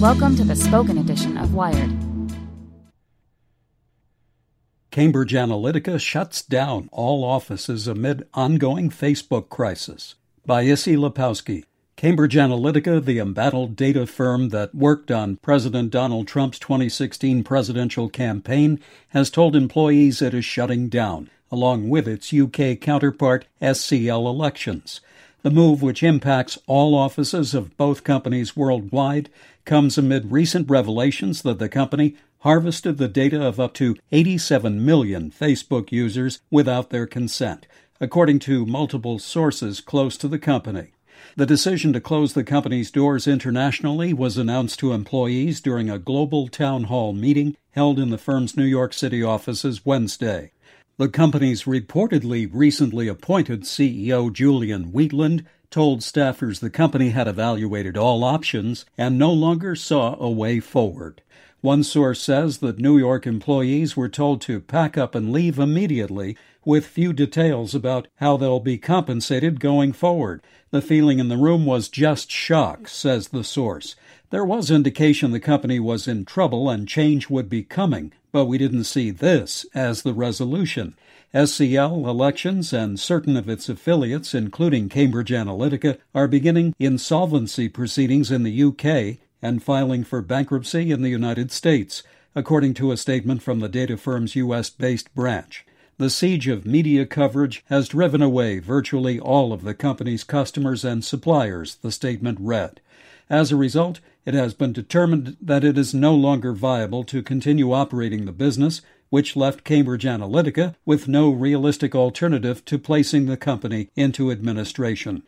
Welcome to the spoken edition of Wired. Cambridge Analytica shuts down all offices amid ongoing Facebook crisis. By Issie Lapowsky. Cambridge Analytica, the embattled data firm that worked on President Donald Trump's 2016 presidential campaign, has told employees it is shutting down, along with its UK counterpart, SCL Elections. The move, which impacts all offices of both companies worldwide, comes amid recent revelations that the company harvested the data of up to 87 million Facebook users without their consent, according to multiple sources close to the company. The decision to close the company's doors internationally was announced to employees during a global town hall meeting held in the firm's New York City offices Wednesday. The company's reportedly recently appointed CEO Julian Wheatland told staffers the company had evaluated all options and no longer saw a way forward. One source says that New York employees were told to pack up and leave immediately, with few details about how they'll be compensated going forward. The feeling in the room was just shock, says the source. There was indication the company was in trouble and change would be coming, but we didn't see this as the resolution. SCL elections and certain of its affiliates, including Cambridge Analytica, are beginning insolvency proceedings in the UK and filing for bankruptcy in the United States, according to a statement from the data firm's U.S. based branch. The siege of media coverage has driven away virtually all of the company's customers and suppliers, the statement read. As a result, it has been determined that it is no longer viable to continue operating the business which left Cambridge Analytica with no realistic alternative to placing the company into administration.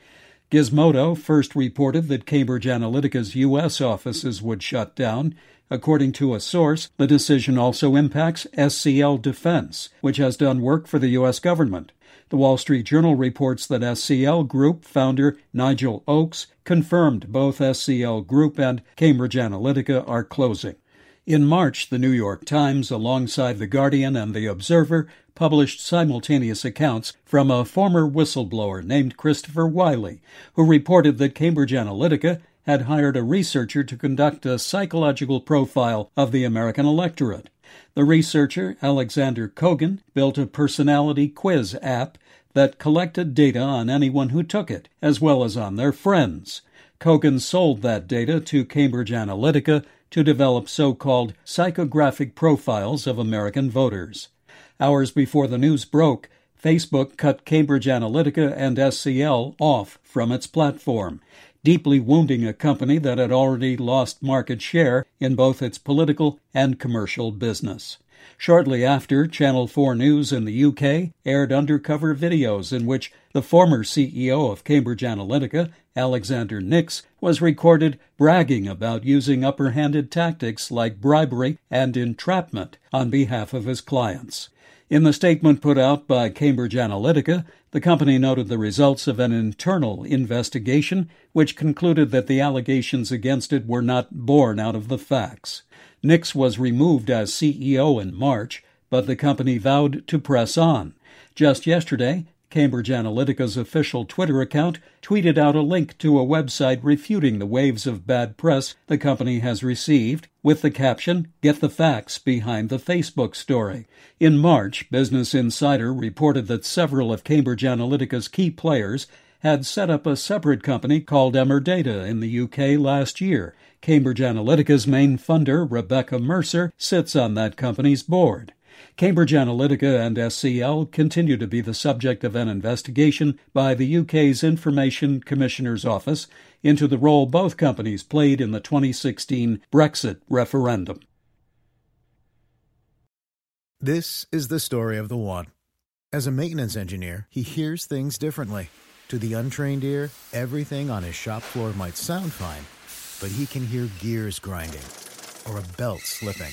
Gizmodo first reported that Cambridge Analytica's U.S. offices would shut down. According to a source, the decision also impacts SCL Defense, which has done work for the U.S. government. The Wall Street Journal reports that SCL Group founder Nigel Oakes confirmed both SCL Group and Cambridge Analytica are closing. In March, the New York Times, alongside The Guardian and The Observer, published simultaneous accounts from a former whistleblower named Christopher Wylie, who reported that Cambridge Analytica had hired a researcher to conduct a psychological profile of the American electorate. The researcher, Alexander Kogan, built a personality quiz app that collected data on anyone who took it, as well as on their friends. Kogan sold that data to Cambridge Analytica to develop so called psychographic profiles of American voters. Hours before the news broke, Facebook cut Cambridge Analytica and SCL off from its platform, deeply wounding a company that had already lost market share in both its political and commercial business. Shortly after, Channel 4 News in the UK aired undercover videos in which the former CEO of Cambridge Analytica, Alexander Nix, was recorded bragging about using upper handed tactics like bribery and entrapment on behalf of his clients. In the statement put out by Cambridge Analytica, the company noted the results of an internal investigation which concluded that the allegations against it were not born out of the facts. Nix was removed as CEO in March, but the company vowed to press on. Just yesterday, Cambridge Analytica's official Twitter account tweeted out a link to a website refuting the waves of bad press the company has received with the caption, Get the facts behind the Facebook story. In March, Business Insider reported that several of Cambridge Analytica's key players had set up a separate company called Emerdata in the UK last year. Cambridge Analytica's main funder, Rebecca Mercer, sits on that company's board. Cambridge Analytica and SCL continue to be the subject of an investigation by the UK's Information Commissioner's Office into the role both companies played in the 2016 Brexit referendum. This is the story of the one. As a maintenance engineer, he hears things differently. To the untrained ear, everything on his shop floor might sound fine, but he can hear gears grinding or a belt slipping.